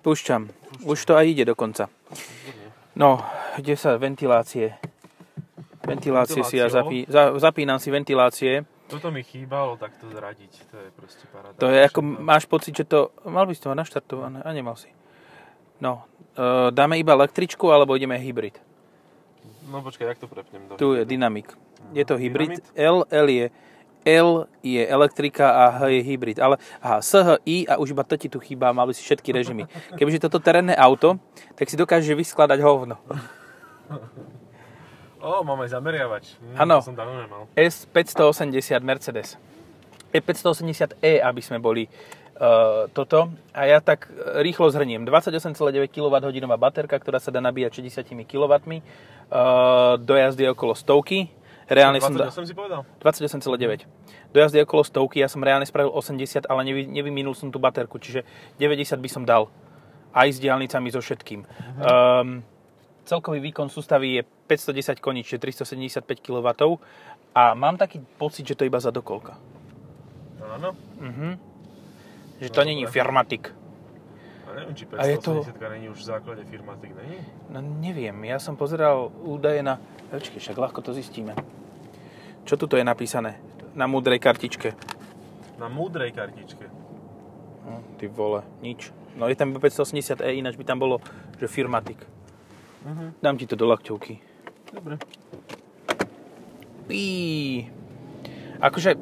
Púšťam. Už to aj ide dokonca. No, kde sa ventilácie? Ventilácie si ja zapí, za, zapínam si ventilácie. Toto mi chýbalo takto zradiť. To je proste paráda. To je ako, máš pocit, že to, mal by si to mať naštartované, a nemal si. No, e, dáme iba električku, alebo ideme hybrid? No počkaj, jak to prepnem? Do Tu je dynamik. Je to hybrid. Dynamit? L, L je L je elektrika a H je hybrid. Ale aha, S, H, I a už iba to ti tu chýba, mal by si všetky režimy. Kebyže toto terénne auto, tak si dokáže vyskladať hovno. Ó, máme zameriavač. Hm, Áno. Nemal. S580 Mercedes. E580e, aby sme boli uh, toto. A ja tak rýchlo zhrniem. 28,9 kWh baterka, ktorá sa dá nabíjať 60 kW. Uh, do jazdy okolo stovky. Reálne som... da- 28 si povedal? 28,9. Do jazdy okolo stovky, ja som reálne spravil 80, ale nevy, nevyminul som tú baterku, čiže 90 by som dal. Aj s diálnicami, so všetkým. Um, celkový výkon sústavy je 510 koní, čiže 375 kW. A mám taký pocit, že to je iba za dokolka. Áno. Mhm. Že No, to není dobre. Firmatic. A neviem, či A je to- 580 není už v základe Firmatic, není? No neviem, ja som pozeral údaje na... Počkej, však ľahko to zistíme. Čo tu je napísané? Na múdrej kartičke. Na múdrej kartičke. No, ty vole, nič. No je tam iba 580e, ináč by tam bolo, že Firmatic. Mhm. Dám ti to do lakťovky. Dobre. Pí. Akože,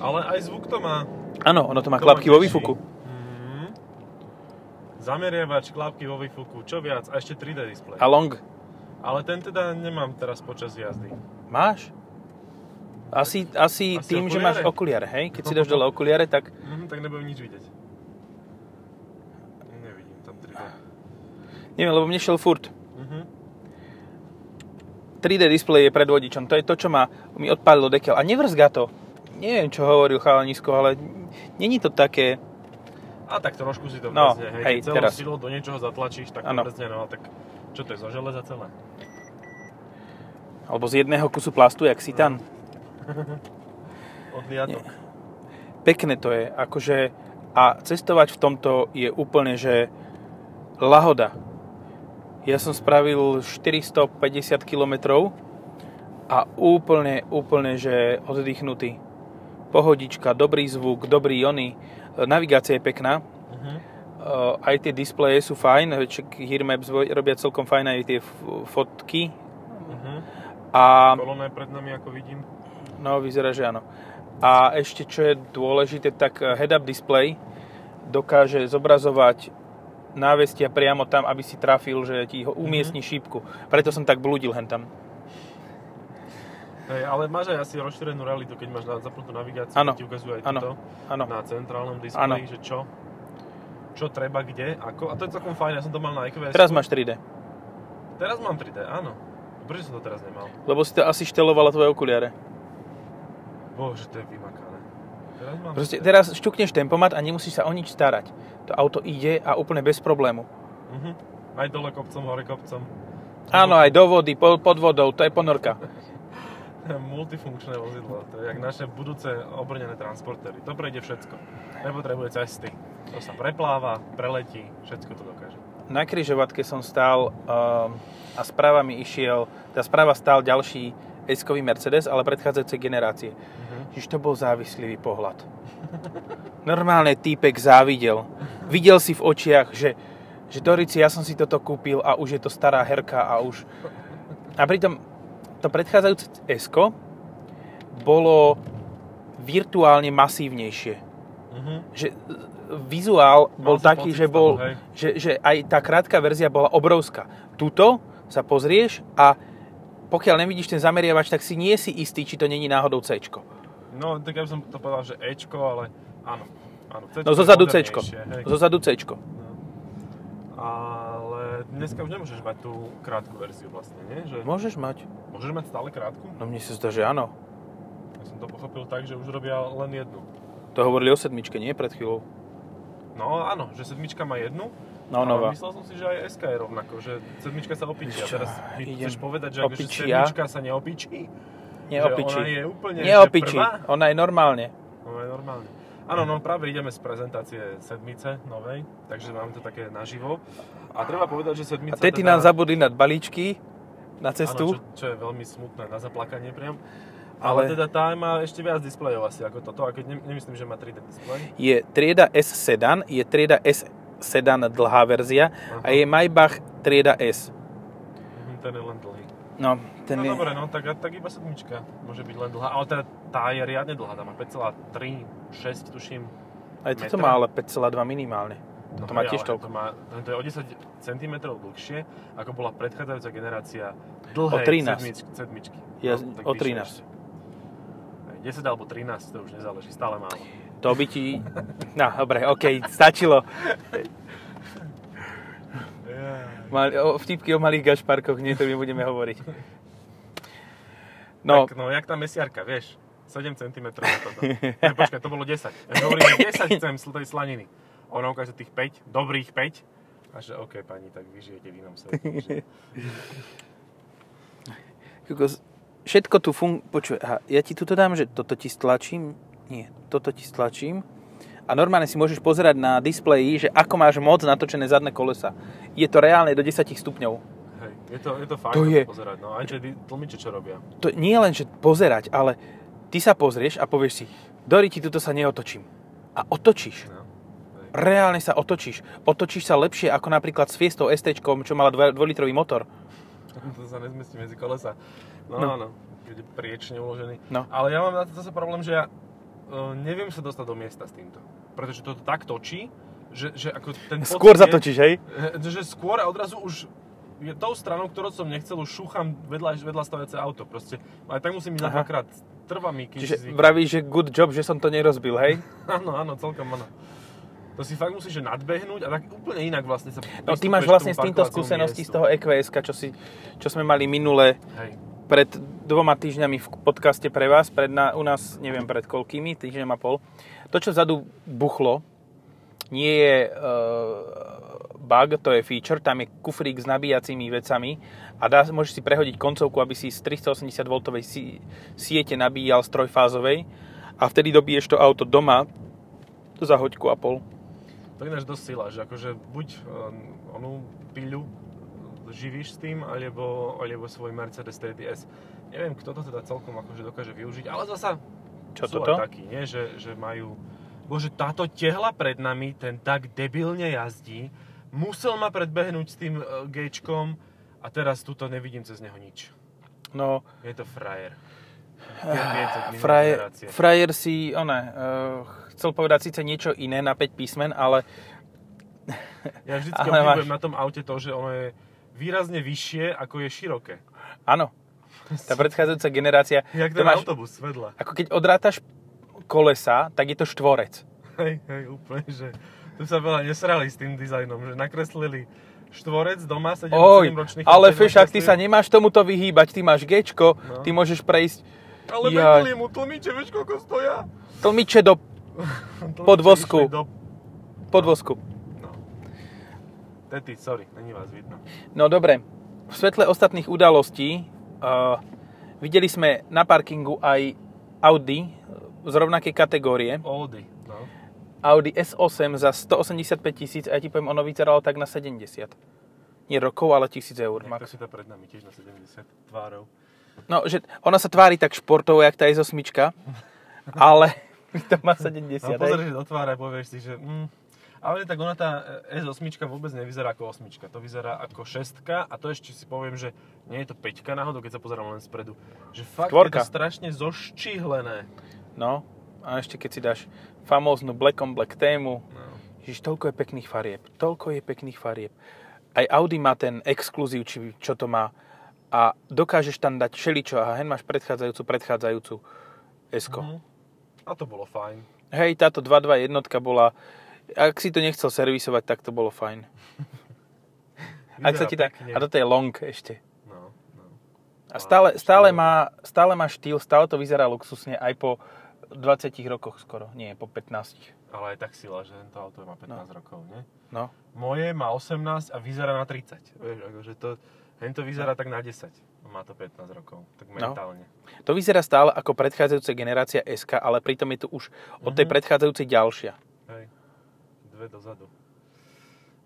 Ale aj zvuk to má. áno, ono to má To klapky vo výfuku. Mhm. Zameriavač, klapky vo výfuku, čo viac, a ešte 3D displej. A long Ale ten teda nemám teraz počas jazdy. máš? Asi, asi, Asi tým, že okuliare? máš okuliare, hej? Keď si dáš dole okuliare, tak Mhm, tak nebudem nič vidieť. Nevidím tam 3D. neviem, lebo mne šiel furt. Mhm. 3D displej je pred vodičom, to je to, čo ma, mi odpálilo dekel. A nevrzga to. Neviem, čo hovoril chalanisko, ale není to také... A tak trošku si to No, brzdne, hej. hej, celou teraz. silou do niečoho zatlačíš, tak to Áno. brzdne, no tak čo to je, zo železa celé? Alebo z jedného kusu plastu, jak sitan. Odliatok. Pekné to je, akože... A cestovať v tomto je úplne, že lahoda. Ja som spravil 450 km a úplne, úplne, že oddychnutý. Pohodička, dobrý zvuk, dobrý jony. Navigácia je pekná. Mhm. Uh, aj tie displeje sú fajn, Hearmaps robia celkom fajn aj tie fotky. Mhm. A Kolona je pred nami, ako vidím. No, vyzerá, že áno. A ešte čo je dôležité, tak eh, head-up display dokáže zobrazovať návestia priamo tam, aby si trafil, že ti ho umiestni šípku. Preto som tak blúdil hen tam. Hej, ale máš aj asi rozšírenú realitu, keď máš zapnutú navigáciu, Áno, ti ukazuje aj áno, toto Áno. na centrálnom displeji, že čo, čo treba, kde, ako. A to je celkom fajn, ja som to mal na EQS. Teraz máš 3D. Teraz mám 3D, áno. Prečo som to teraz nemal? Lebo si to asi štelovala tvoje okuliare. Bože, to je vymakané. Teraz mám Proste 3D. teraz šťukneš tempomat a nemusíš sa o nič starať. To auto ide a úplne bez problému. Mhm. Aj dole kopcom, hore kopcom. Áno, aj do vody, po- pod vodou, to je ponorka. Multifunkčné vozidlo. To je jak naše budúce obrnené transportéry. To prejde všetko. Nepotrebuje cesty. To sa prepláva, preletí, všetko to dokáže. Na kryžovatke som stál um, a správa mi išiel, tá správa stál ďalší S-kový Mercedes, ale predchádzajúcej generácie. Mhm. Čiže to bol závislivý pohľad. Normálne týpek závidel. Videl si v očiach, že, že Dorici, ja som si toto kúpil a už je to stará herka a už... A pritom to predchádzajúce s bolo virtuálne masívnejšie. Mhm. Že vizuál bol si taký, pocit že, toho, bol, hej. že, že aj tá krátka verzia bola obrovská. Tuto sa pozrieš a pokiaľ nevidíš ten zameriavač, tak si nie si istý, či to není náhodou C. No, tak ja by som to povedal, že Ečko, ale áno. áno C-čko No zozadu C. modernejšie, hej. Zozadu C. No. Ale dneska už nemôžeš mať tú krátku verziu vlastne, nie? Že Môžeš mať. môžeš mať stále krátku? No mne sa zdá, že áno. Ja som to pochopil tak, že už robia len jednu. To hovorili o sedmičke, nie? Pred chvíľou. No áno, že sedmička má jednu, No, nová. ale myslel som si, že aj SK je rovnako, že sedmička sa opičí. A Čo, teraz mi chceš povedať, že, akože opičia? sedmička sa neopičí? Neopičí. Ona je úplne Neopičí. prvá? Ona je normálne. No je normálne. Áno, no práve ideme z prezentácie sedmice novej, takže máme to také naživo. A treba povedať, že sedmica... A tety teda, nám zabudli na balíčky na Áno, cestu. čo, čo je veľmi smutné, na zaplakanie priam. Ale- Ale, teda tá má ešte viac displejov asi ako toto, a keď ne, nemyslím, že má 3D displej. Je trieda S sedan, je trieda S sedan dlhá verzia a Aha. je Maybach trieda S. Mhm, Ten je len dlhý. No, ten no je... dobre, no tak, tak iba sedmička môže byť len dlhá, ale teda tá je riadne dlhá, tá má 5,3, 6 tuším. Aj toto má ale 5,2 minimálne. No to má tiež toľko. To, má, to je o 10 cm dlhšie, ako bola predchádzajúca generácia dlhej O 13. sedmičky. sedmičky. Ja, No, o vyššie 13. ešte. Hej, 10 alebo 13, to už nezáleží, stále málo. To by ti... No, dobre, okej, stačilo. Mal, o, vtipky o malých gašparkoch, nie, to my budeme hovoriť. No, Tak, no, jak tá mesiarka, vieš, 7 cm na toto. Ne, počkaj, to bolo 10. Ja hovorím, 10 chcem tej slaniny. Ona ukáže tých 5, dobrých 5. A že OK, pani, tak vy žijete v inom svete. všetko tu fun... Počuj, aha, ja ti tuto dám, že toto ti stlačím. Nie, toto ti stlačím. A normálne si môžeš pozerať na displeji, že ako máš moc natočené zadné kolesa. Je to reálne do 10 stupňov. Hej, je to, je to fajn To je- pozerať. No, aj tie tlmiče, čo robia. To nie len, že pozerať, ale ty sa pozrieš a povieš si, Dori, ti tuto sa neotočím. A otočíš. No. Reálne sa otočíš. Otočíš sa lepšie ako napríklad s Fiestou ST, čo mala 2-litrový motor. to sa nezmestí medzi kolesa. No, No. no. áno, keď je priečne uložený. No. Ale ja mám na to zase problém, že ja uh, neviem sa dostať do miesta s týmto. Pretože to tak točí, že, že ako ten Skôr zatočíš, hej? Že skôr a odrazu už je tou stranou, ktorou som nechcel, už šúcham vedľa, vedľa stojace auto. Proste, ale tak musím ísť na dvakrát. Trvá mi, si Čiže vravíš, že good job, že som to nerozbil, hej? Áno, áno, celkom áno. To si fakt musíš že nadbehnúť a tak úplne inak vlastne sa No ty máš vlastne s týmto skúsenosti z miestu. toho EQS, čo, si, čo sme mali minule Hej. pred dvoma týždňami v podcaste pre vás, pred na, u nás neviem pred koľkými, týždňom a pol. To, čo vzadu buchlo, nie je uh, bug, to je feature, tam je kufrík s nabíjacími vecami a dá, môžeš si prehodiť koncovku, aby si z 380V si, siete nabíjal z trojfázovej a vtedy dobiješ to auto doma za hoďku a pol. To ináč dosť sila, že akože buď um, onú piľu živíš s tým, alebo, alebo svoj Mercedes TDS. Neviem, kto to teda celkom akože dokáže využiť, ale zasa Čo sú toto? takí, nie? Že, že majú... Bože, táto tehla pred nami, ten tak debilne jazdí, musel ma predbehnúť s tým uh, Gčkom a teraz tuto nevidím cez neho nič. No, Je to frajer. 500 frajer, frajer si, one, uh, chcel povedať síce niečo iné na 5 písmen, ale Ja vždycky Ale máš- na tom aute to, že ono je výrazne vyššie, ako je široké. áno, tá predchádzajúca generácia, Jak ten máš, autobus vedľa. ako keď odrátaš kolesa, tak je to štvorec. Hej, hej, úplne, že tu sa veľa nesrali s tým dizajnom, že nakreslili štvorec doma, 7 Oj, ročných ale fešák, ty sa nemáš tomuto vyhýbať, ty máš Gčko, No. ty môžeš prejsť Ale Ja- menili mu tlmiče, vieš koľko stoja? tlmiče do Podvozku. Do... podvozku. No. Tety, sorry, není vás vidno. No dobre, v svetle ostatných udalostí videli sme na parkingu aj Audi z rovnakej kategórie. Oldy, no. Audi S8 za 185 tisíc a ja ti poviem, ono vyzeralo tak na 70. Nie rokov, ale tisíc eur. Max. si to pred nami tiež na 70 tvárov. No, že ona sa tvári tak športovo, jak tá S8, ale to má 70. No, pozrieš do tváre a povieš si, že... Mm, ale tak ona tá S8 vôbec nevyzerá ako 8. To vyzerá ako 6 a to ešte si poviem, že nie je to 5 náhodou, keď sa pozerám len spredu. Že fakt Štvorka. je to strašne zoščihlené. No, a ešte keď si dáš famóznu Black on Black tému, No. Ježiš, toľko je pekných farieb. Toľko je pekných farieb. Aj Audi má ten exkluzív, či čo to má. A dokážeš tam dať šeličo. A hen máš predchádzajúcu, predchádzajúcu Esko. Mhm. A to bolo fajn. Hej, táto 2.2 jednotka bola... Ak si to nechcel servisovať, tak to bolo fajn. Ak sa ti pekne. a toto je long ešte. No, no. A stále, stále, má, stále má štýl, stále to vyzerá luxusne aj po 20 rokoch skoro. Nie, po 15. Ale aj tak sila, že tento auto má 15 rokov, nie? No. Moje má 18 a vyzerá na 30. Vieš, akože to, to vyzerá tak na 10. má to 15 rokov, tak No. mentálne. To vyzerá stále ako predchádzajúca generácia SK, ale pritom je tu už od tej Mhm. predchádzajúcej ďalšia. Dve dozadu.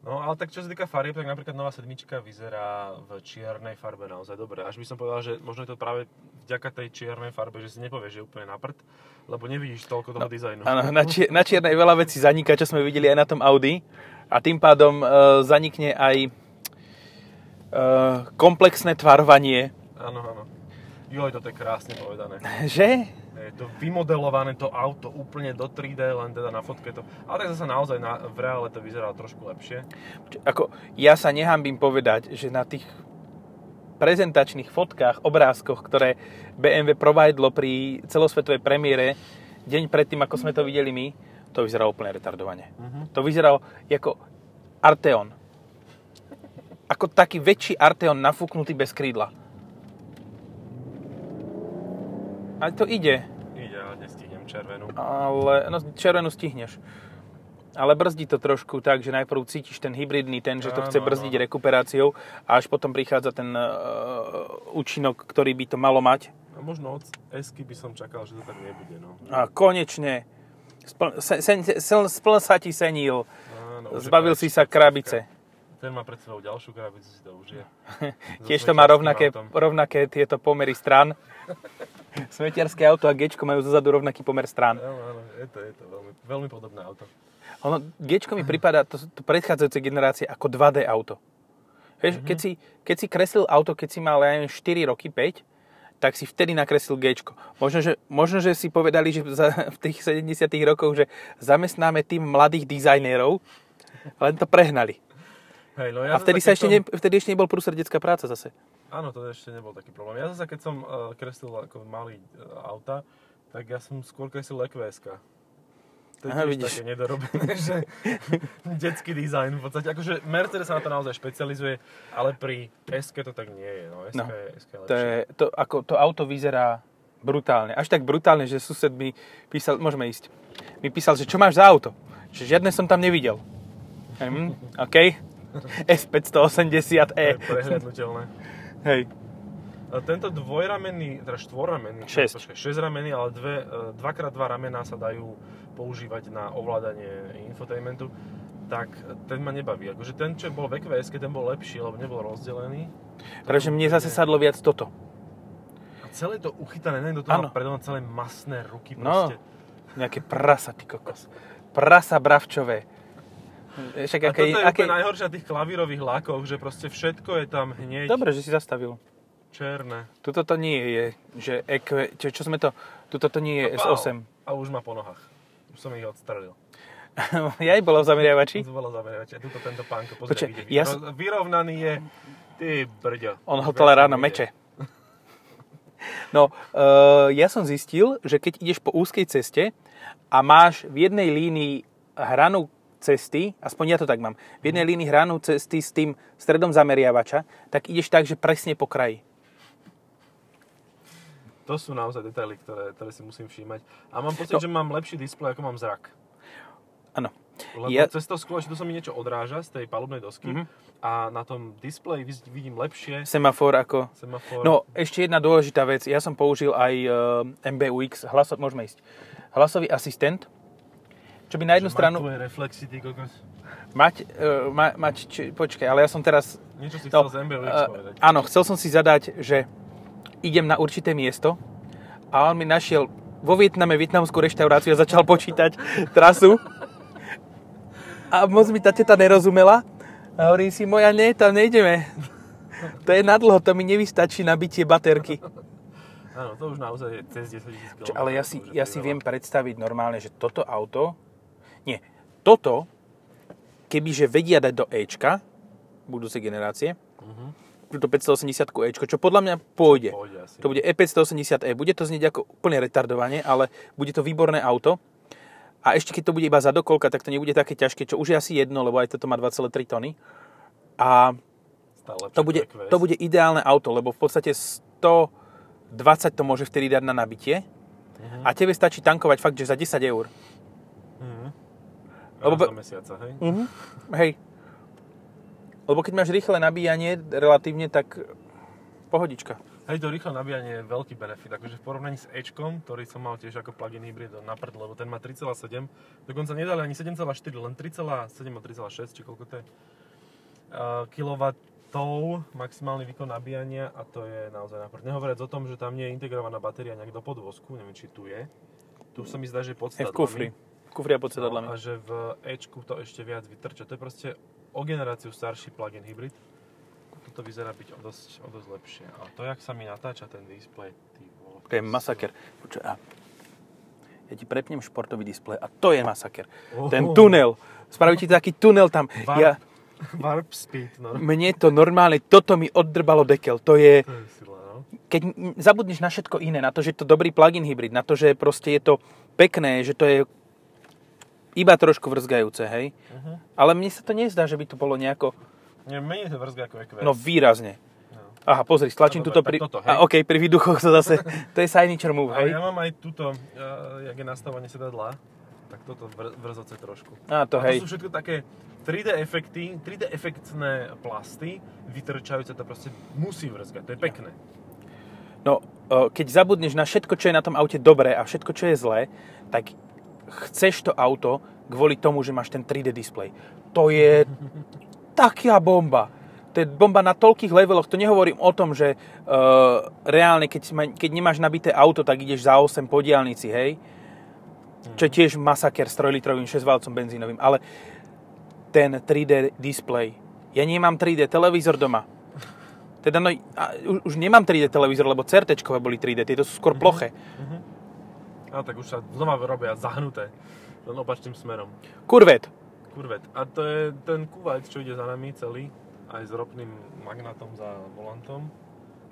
No, ale tak čo sa týka farieb, tak napríklad nová sedmička vyzerá v čiernej farbe naozaj dobre. Až by som povedal, že možno je to práve vďaka tej čiernej farbe, že si nepovieš, že je úplne na prd, lebo nevidíš toľko toho dizajnu. Áno, na, či- na čiernej veľa vecí zaniká, čo sme videli aj na tom Audi. A tým pádom e, zanikne aj e, komplexné tvarovanie. Áno, áno. Joj, toto je krásne povedané. Že? Je to vymodelované to auto úplne do 3D, len teda na fotke to... Ale tak zase naozaj na, v reále to vyzerá trošku lepšie. Ako, ja sa nehambím povedať, že na tých prezentačných fotkách, obrázkoch, ktoré BMW providlo pri celosvetovej premiére, deň predtým, ako sme to videli my, to vyzeralo úplne retardovane. Mhm. To vyzeralo ako Arteon. Ako taký väčší Arteon nafúknutý bez krídla. Ale to ide. Ide, ale nestihnem červenú. Ale, no červenú stihneš. Ale brzdí to trošku tak, že najprv cítiš ten hybridný, ten, že to chce brzdiť áno. rekuperáciou a až potom prichádza ten uh, účinok, ktorý by to malo mať. A možno od Esky by som čakal, že to tak nebude, no. A konečne spl- sen, sen, sen, spln sa ti senil. Áno, Zbavil si sa krabice. Ten má pred sebou ďalšiu krabicu, si to užije. Tiež to má rovnaké, rovnaké tieto pomery strán. Smetiarské auto a G majú zozadu rovnaký pomer strán. Áno, áno, je to, je to veľmi, veľmi podobné auto. Ono, G mi prípada to, to predchádzajúce generácie ako 2D auto. Vieš, keď, si, keď si kreslil auto, keď si mal, ja neviem, 4 roky, 5, tak si vtedy nakreslil G. Možno že, možno, že si povedali, že za, v tých 70 rokoch, že zamestnáme tým mladých dizajnérov, len to prehnali. Hej, no A zase, vtedy, sa ešte som- ne, vtedy ešte nebol prúsrdecká práca zase. Áno, to ešte nebol taký problém. Ja zase, keď som uh, kreslil ako malý uh, auta, tak ja som skôr kreslil EQS. To je Aha, tiež vidíš. také nedorobené, že detský dizajn v podstate. Akože Mercedes sa na to naozaj špecializuje, ale pri S to tak nie je. No, S No, je, SK je To, lepšie. je, to, ako, to auto vyzerá brutálne. Až tak brutálne, že sused mi písal, môžeme ísť, mi písal, že čo máš za auto? Že žiadne som tam nevidel. Hm, OK. S580e. To je prehľadnutelné. Hej. A Tento dvojramenný, teda štvorramenný, Šesť. počkaj, šesťramenný, ale dve, e, dvakrát dva ramená sa dajú používať na ovládanie infotainmentu, tak ten ma nebaví. Akože ten, čo bol v EQS, ten bol lepší, lebo nebol rozdelený. Pretože mne zase sadlo viac toto. A celé to uchytané, neviem, do toho predo celé masné ruky No, proste. nejaké prasa, ty kokos. Prasa bravčové. Však A aké, toto je aké... úplne najhoršie na tých klavírových lákoch, že proste všetko je tam hneď Dobre, že si zastavil. černé. Tuto to nie je, že EQ, čo, čo sme to, tuto to nie je No, S8. A už má po nohách. Už som ich odstrelil. ja aj bolo v zameriavači. To bolo zameriavač. A tuto tento pánko, pozri, ide. ja Vyro- Vyrovnaný je. Ty brďo. On ho tole ráno meče. No, uh, ja som zistil, že keď ideš po úzkej ceste a máš v jednej línii hranu cesty, aspoň ja to tak mám, v jednej línii hranu cesty s tým stredom zameriavača, tak ideš tak, že presne po kraji. To sú naozaj detaily, ktoré, ktoré si musím všímať. A mám pocit, No. že mám lepší displej, ako mám zrak. Áno. Lebo Ja- cez to skôr, že tu sa mi niečo odráža z tej palubnej dosky Mhm. a na tom displeji vid- vidím lepšie Semafor ako... semafor. No, ešte jedna dôležitá vec. Ja som použil aj uh, MBUX, hlaso... môžeme ísť. Hlasový asistent, čo by na jednu Že stranu... Tvoje reflexy, ty kokos. Mať, uh, ma, mať či, počkaj, ale ja som teraz Niečo si No, chcel z eh, povedať. áno, chcel som si zadať, že idem na určité miesto a on mi našiel vo Vietname vietnamskú reštauráciu a začal počítať trasu. A moc mi tá teta nerozumela. A hovorím si, moja nie, tam nejdeme. To je nadlho, to mi nevystačí nabitie baterky. Áno, to už naozaj je cez 10 000 km. Ale ja si, ja si viem predstaviť normálne, že toto auto, nie, toto, kebyže vedia dať do Ečka, budúcej generácie, Mhm. túto 580 Ečko, čo podľa mňa pôjde. Pôjde asi. To bude E580e. Bude to znieť ako úplne retardovanie, ale bude to výborné auto. A ešte keď to bude iba za dokolka, tak to nebude také ťažké, čo už je asi jedno, lebo aj toto má 2,3 tony. A Stále to bude, to bude ideálne auto, lebo v podstate 120 to môže vtedy dať na nabitie. Mhm. A tebe stačí tankovať fakt, že za 10 eur. Lebo Raz do mesiaca, hej? Mhm. Hej. Lebo keď máš rýchle nabíjanie relatívne, tak pohodička. Hej, to rýchle nabíjanie je veľký benefit, akože v porovnaní s Ečkom, ktorý som mal tiež ako plug-in hybrid na prd, lebo ten má 3,7, dokonca nedali ani 7,4, len 3,7 a 3,6, či koľko to je, uh, kilowattov maximálny výkon nabíjania a to je naozaj na prd. Nehovoriac o tom, že tam nie je integrovaná batéria nejak do podvozku, neviem, či tu je. Tu sa mi zdá, že je pod Je v kufri. V kufri a pod No, sedadlami. a že v Ečku to ešte viac vytrča. To je proste o generáciu starší plug-in hybrid. Toto vyzerá byť o dosť, o dosť lepšie. A to, jak sa mi natáča ten displej, ty vole. To je masaker. Počuj, a ja ti prepnem športový displej a to je masaker. Oh. Ten tunel. Spraví ti taký tunel tam. Warp, Ja, warp speed, no. mne to normálne, toto mi oddrbalo dekel. To je, To je sila, no. keď zabudneš na všetko iné, na to, že je to dobrý plug-in hybrid, na to, že proste je to pekné, že to je iba trošku vrzgajúce, hej. Uh-huh. Ale mne sa to nezdá, že by to bolo nejako, Nie, menej to vrzga ako EQS. no výrazne. No. Aha, pozri, stlačím No tuto dobre, pri... toto, hej. a, OK, pri výduchoch to zase, to je signature move, Ale hej. ja mám aj túto, uh, jak je nastavenie sedadla, tak toto vr- vrzoce trošku. A to A hej. to sú všetko také 3D efekty, 3D efektné plasty, vytrčajúce, to proste musí vrzgať, to je pekné. No, keď zabudneš na všetko, čo je na tom aute dobré a všetko, čo je zlé, tak chceš to auto kvôli tomu, že máš ten 3D displej. To je taká bomba. To je bomba na toľkých leveloch. To nehovorím o tom, že uh, reálne, keď, ma- keď nemáš nabité auto, tak ideš za 8 po diálnici, hej? Čo je tiež masaker s 3-litrovým 6-valcom benzínovým. Ale ten 3D displej. Ja nemám 3D televízor doma. Teda no, už, nemám 3D televízor, lebo CRT boli 3D, tieto sú skôr ploché. A tak už sa znova robia zahnuté, len opačným smerom. Kurvet. Kurvet. A to je ten kuvajt, čo ide za nami celý, aj s ropným magnátom za volantom.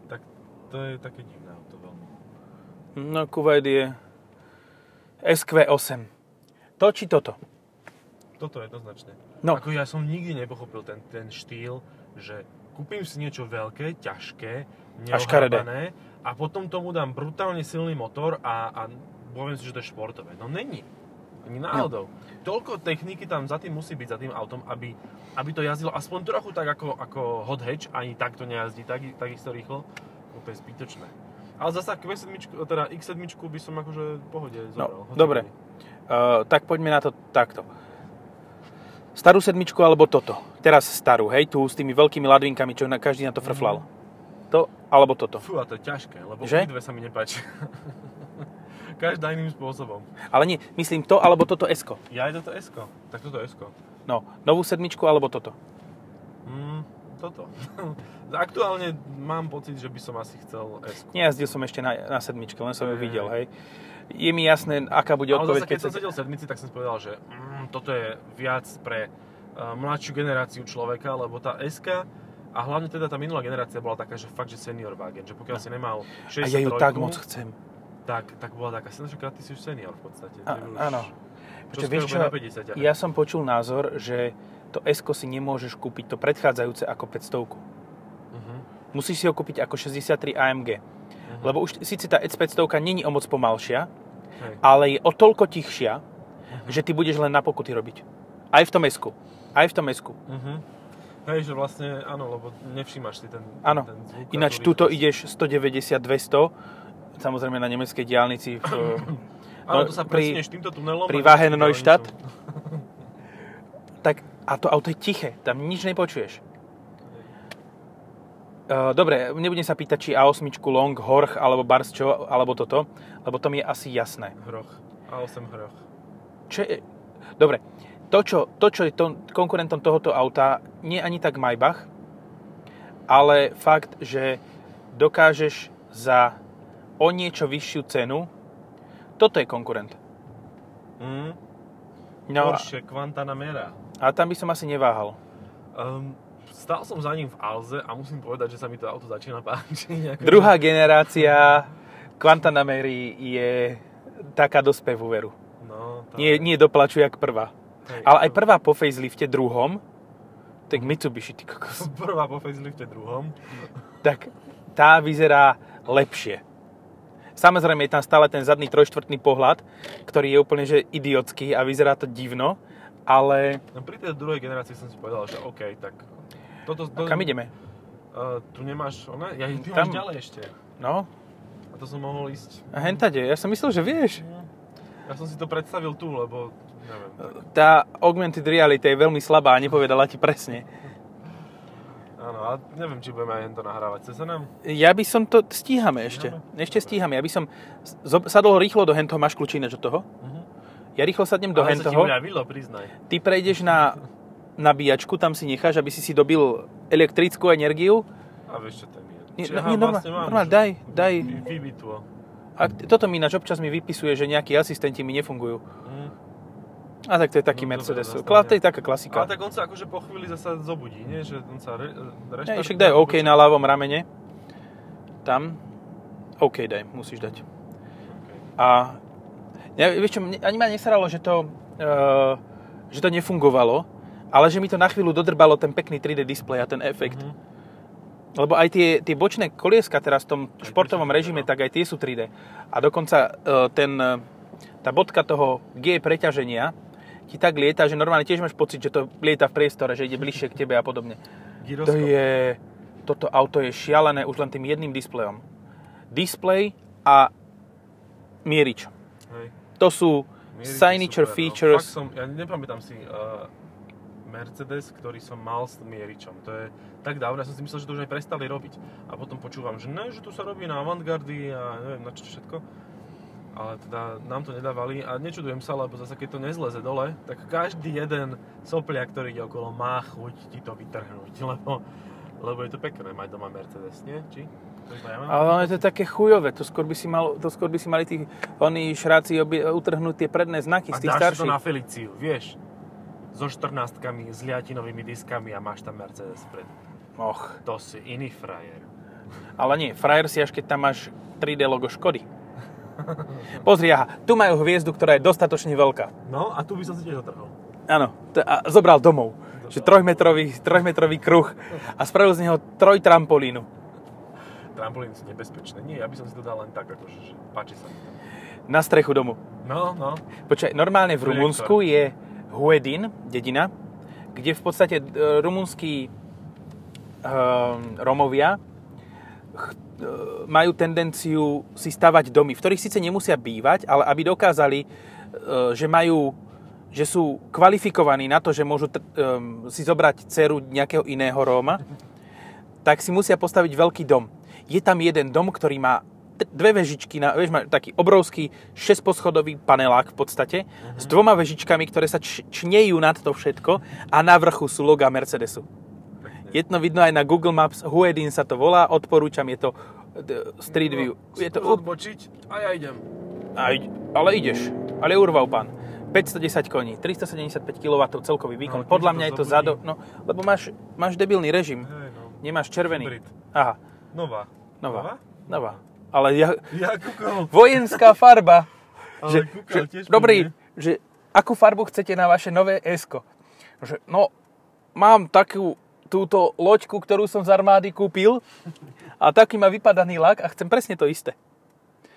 Tak to je také divné auto veľmi. No, Kuwait je SQ8. To či toto? Toto jednoznačne. No. Ako ja som nikdy nepochopil ten, ten štýl, že kúpim si niečo veľké, ťažké, neohrabané a potom tomu dám brutálne silný motor a, a poviem si, že to je športové. No není. Ani náhodou. Toľko techniky tam za tým musí byť, za tým autom, aby, aby to jazdilo aspoň trochu tak ako, ako hot hatch, ani tak to nejazdí tak, takisto rýchlo. Úplne zbytočné. Ale zasa Q7, teda X7 by som akože v pohode zobral. No, dobre. Uh, tak poďme na to takto. Starú sedmičku alebo toto? Teraz starú, hej, tu s tými veľkými ladvinkami, čo na, každý na to frflal. To alebo toto. Fú, a to je ťažké, lebo Že? obidve sa mi nepáči. Každá iným spôsobom. Ale nie, myslím to alebo toto s Ja aj toto s Tak toto s No, novú sedmičku alebo toto. mm, Toto. Aktuálne mám pocit, že by som asi chcel s Nejazdil som ešte na, na sedmičke, len som ju videl, hej. Je mi jasné, aká bude Ale odpoveď, zase, keď som sa- sedel v sedmici, tak som povedal, že mm, toto je viac pre uh, mladšiu generáciu človeka, lebo tá SK a hlavne teda tá minulá generácia bola taká, že fakt, že senior wagen, že pokiaľ si nemal 63 A ja ju tak moc chcem. Tak, tak bola taká, však ty si už senior v podstate. A, že už- áno. Čo vieš čo, bude na 50 ja som počul názor, že to s si nemôžeš kúpiť, to predchádzajúce ako 500. Uh-huh. Musíš si ho kúpiť ako 63 AMG. Mhm. Lebo už síce tá S500 není o moc pomalšia, Hej. ale je o toľko tichšia, Mhm. že ty budeš len na pokuty robiť. Aj v tom s Aj v tom s Uh-huh. Hej, že vlastne, áno, lebo nevšímaš si ten, Áno. ten zvuk. Ináč a tú tuto rýchlosť. ideš 190-200, samozrejme na nemeckej diálnici v, Áno, no, to sa pri- týmto tunelom. pri Wagen Neustadt. tak, a to auto je tiché, tam nič nepočuješ. Uh, dobre, nebudem sa pýtať, či A8 Long, Horch alebo Bars čo, alebo toto, lebo to mi je asi jasné. Hroch. A8 hroch. Čo je, dobre, to čo, to, čo je to, konkurentom tohoto auta, nie ani tak Maybach, ale fakt, že dokážeš za o niečo vyššiu cenu, toto je konkurent. Mm. No, Porsche Quantanamera. a tam by som asi neváhal. Um, stál som za ním v Alze a musím povedať, že sa mi to auto začína páčiť. Druhá generácia Quantanamery je taká do spevu veru. No, tá... Nie, nie doplačuje jak prvá. Hej, Ale aj prvá po facelifte druhom, tak Mitsubishi, ty kokos, Prvá po facelifte druhom. tak tá vyzerá lepšie. Samozrejme je tam stále ten zadný trojštvrtný pohľad, ktorý je úplne že idiotský a vyzerá to divno, ale No pri tej druhej generácii som si povedal, že OK, tak... Toto, a kam ideme? Uh, tu nemáš, ona? Ja, ty Tam- máš ďalej ešte. No, A to som mohol ísť. a hentade. Ja som myslel, že vieš. Ja som si to predstavil tu, lebo neviem. Tá augmented reality je veľmi slabá a nepovedala ti presne. Áno, a neviem, či budeme aj to nahrávať. Chce sa nám? Ja by som to... Stíhame ešte. Ešte stíhame. Ja by som sadol rýchlo do hentoho. Máš kľúčine od toho? Uh-huh. Ja rýchlo sadnem do Ale sa ti hentoho. uľavilo, priznaj. Ty prejdeš na nabíjačku, tam si necháš, aby si si dobil elektrickú energiu. A vieš, čo to je? Nie, Či- no, nie, normál- vlastne normál, daj, daj. Vy- Vybituo. A toto mi ináč občas mi vypisuje, že nejakí asistenti mi nefungujú. Mhm. A tak to je taký No, Mercedes. dobre, to je taká klasika. Ale tak on sa akože po chvíli zasa zobudí, nie? Že on sa re, Ne, reštartuje. však daj OK na ľavom ramene. Tam. OK daj, musíš dať. Okay. A ja, vieš čo, ani ma nesralo, že to, uh, že to nefungovalo, ale že mi to na chvíľu dodrbalo ten pekný 3D displej a ten efekt. Mhm. Lebo aj tie, tie bočné kolieska teraz v tom športovom sú 3D, režime, no. tak aj tie sú 3D. A dokonca uh, ten, tá bodka toho G preťaženia ti tak lieta, že normálne tiež máš pocit, že to lieta v priestore, že ide bližšie k tebe a podobne. To je, toto auto je šialené už len tým jedným displejom. Displej a mierič. Hej. To sú Mieriči signature super, no. features. Fakt som, ja nepamätám si uh, Mercedes, ktorý som mal s mieričom. To je tak dávno, ja som si myslel, že to už aj prestali robiť. A potom počúvam, že ne, že tu sa robí na avantgardy a neviem na čo všetko. Ale teda nám to nedávali a nečudujem sa, lebo zase keď to nezleze dole, tak každý jeden soplia, ktorý ide okolo, má chuť ti to vytrhnúť, lebo, lebo je to pekné mať doma Mercedes, nie? Či? Ale ono je to také chujové, to skôr by si, mal, to skôr by si mali tí oni šráci obie, utrhnúť tie predné znaky A z tých dáš si to starších. na Feliciu, vieš? So 14 s liatinovými diskami a máš tam Mercedes vpred. Och, To si iný frajer. ale nie, frajer si až keď tam máš 3D logo Škody. Pozri, aha, tu majú hviezdu, ktorá je dostatočne veľká. No a tu by som si tiež otrhol. Áno, to, a zobral domov. Že trojmetrový, trojmetrový kruh a spravil z neho troj trampolínu. Trampolíny sú nebezpečné. Nie, ja by som si to dal len tak, akože, že páči sa mi. Na strechu domu. No, no. Počkaj, normálne v. Rumunsku je Huedin, dedina, kde v podstate e, rumunskí um, Romovia ch- majú tendenciu si stavať domy, v ktorých síce nemusia bývať, ale aby dokázali, e, že majú že sú kvalifikovaní na to, že môžu um, si zobrať dceru nejakého iného Róma, tak si musia postaviť veľký dom. Je tam jeden dom, ktorý má t- dve vežičky, na, vieš, má taký obrovský 6-poschodový panelák v podstate, s dvoma vežičkami, ktoré sa č- čnejú nad to všetko a na vrchu sú loga Mercedesu. Je to vidno aj na Google Maps, Huedin sa to volá, odporúčam, je to Street View. Je to, odbočiť a ja idem. aj, ale ideš, ale urval pán. 510 koní, 375 kW celkový výkon. No, Podľa mňa to je to zado... No, lebo máš, máš debilný režim. Hej, no. Nemáš červený. Hybrid. Aha, Nová. nová. Nová. Ale ja, Ja vojenská farba. Ale že, kúkal že, tiež dobrý, že akú farbu chcete na vaše nové Esko? Že, no, mám takú túto loďku, ktorú som z armády kúpil a taký má vypadaný lak a chcem presne to isté.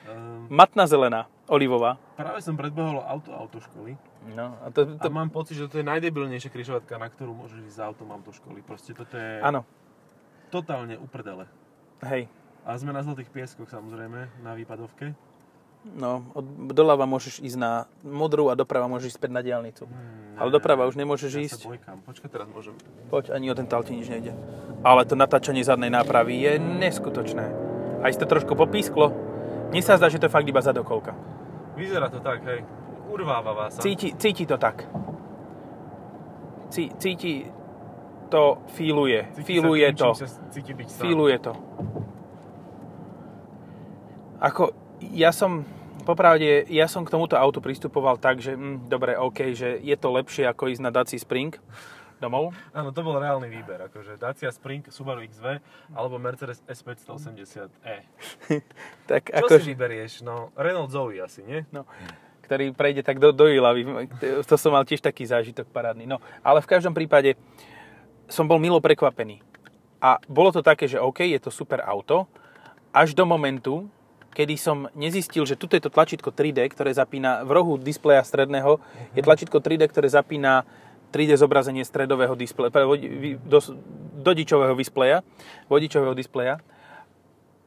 Um, Matná zelená, olivová. práve som predbehol auto autoškoly No, a to, a to, mám pocit, že to je najdebilnejšia križovatka, na ktorú môžeš ísť za autom autoškoly. Proste toto je áno, totálne uprdele. hej. A sme na Zlatých pieskoch samozrejme, na výpadovke. No, od, doľava môžeš ísť na modrú a doprava môžeš ísť späť na diálnicu. Hmm, Ale doprava už nemôžeš ja ísť. sa. Počkaj, teraz môžem. Poď, ani o ten talti nič nejde. Ale to natáčanie zadnej nápravy je neskutočné. Aj si to trošku popísklo. Mne sa zdá, že to je fakt iba zadokolka. Vyzerá to tak, hej. Urváva vás. Cíti, cíti to tak. Cí, cíti to, feeluje. Feeluje to. Cíti byť sám. Feeluje to. Ako, ja som, popravde, ja som k tomuto autu pristupoval tak, že hm, dobre, OK, že je to lepšie ako ísť na Dacia Spring domov. Áno, to bol reálny výber, akože Dacia Spring, Subaru XV alebo Mercedes S580e. Tak Čo ako, si vyberieš? No, Renault Zoe asi, nie? no, ktorý prejde tak do, do Ilavy. To som mal tiež taký zážitok parádny. No, ale v každom prípade som bol milo prekvapený. A bolo to také, že OK, je to super auto, až do momentu, kedy som nezistil, že tuto je to tlačítko 3D, ktoré zapína v rohu displeja stredného, je tlačítko 3D, ktoré zapína 3D zobrazenie stredového displeja, do, dodičového displeja, vodičového displeja.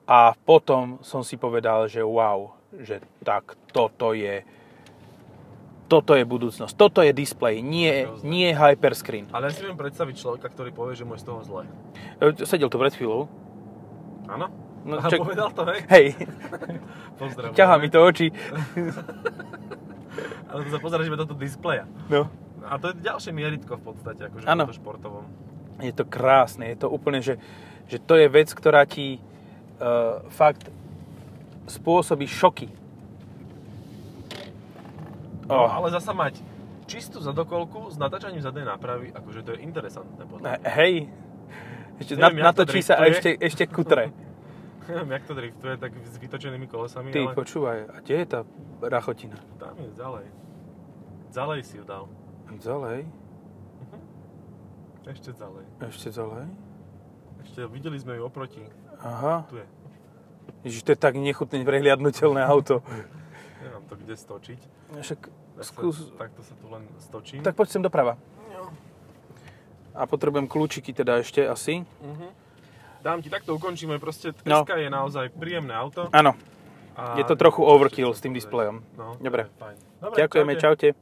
A potom som si povedal, že wow, že tak toto je toto je budúcnosť, toto je display, nie, nie hyperscreen. Ale ja si viem predstaviť človeka, ktorý povie, že mu je z toho zle. E, Sedel tu pred chvíľou. Áno? No, A čak- povedal to, hej? Hej, Pozdravujem. ťahá mi to oči. Ale to sa pozeráš iba do toho displeja. No. A to je ďalšie mieritko v podstate, akože v tomto športovom. Je to krásne, je to úplne, že, že to je vec, ktorá ti uh, fakt spôsobí šoky. No, Oh. ale zasa mať čistú zadokolku s natáčaním zadnej nápravy, akože to je interesantné podľa. Hej, ešte na, Neviem, to natočí sa a ešte, ešte kutre. Neviem, jak to driftuje, tak s vytočenými kolesami, Ty, ale počúvaj, a kde je tá rachotina? tam je ďalej. Ďalej si ju dal. Ďalej, Ešte ďalej. ešte ďalej. Ešte videli sme ju oproti. Aha, Tu je. Ježiš, to je tak nechutne prehliadnutelné auto. Nemám to kde stočiť. Však sa- skús, Takto sa tu len stočím. tak poď sem doprava. A potrebujem kľúčiky teda ešte asi. Mhm. Dám ti, takto ukončíme. Proste No. SK je naozaj príjemné auto. Áno, A je to trochu overkill s tým displejom. No. Dobre, ďakujeme, čaute. čaute.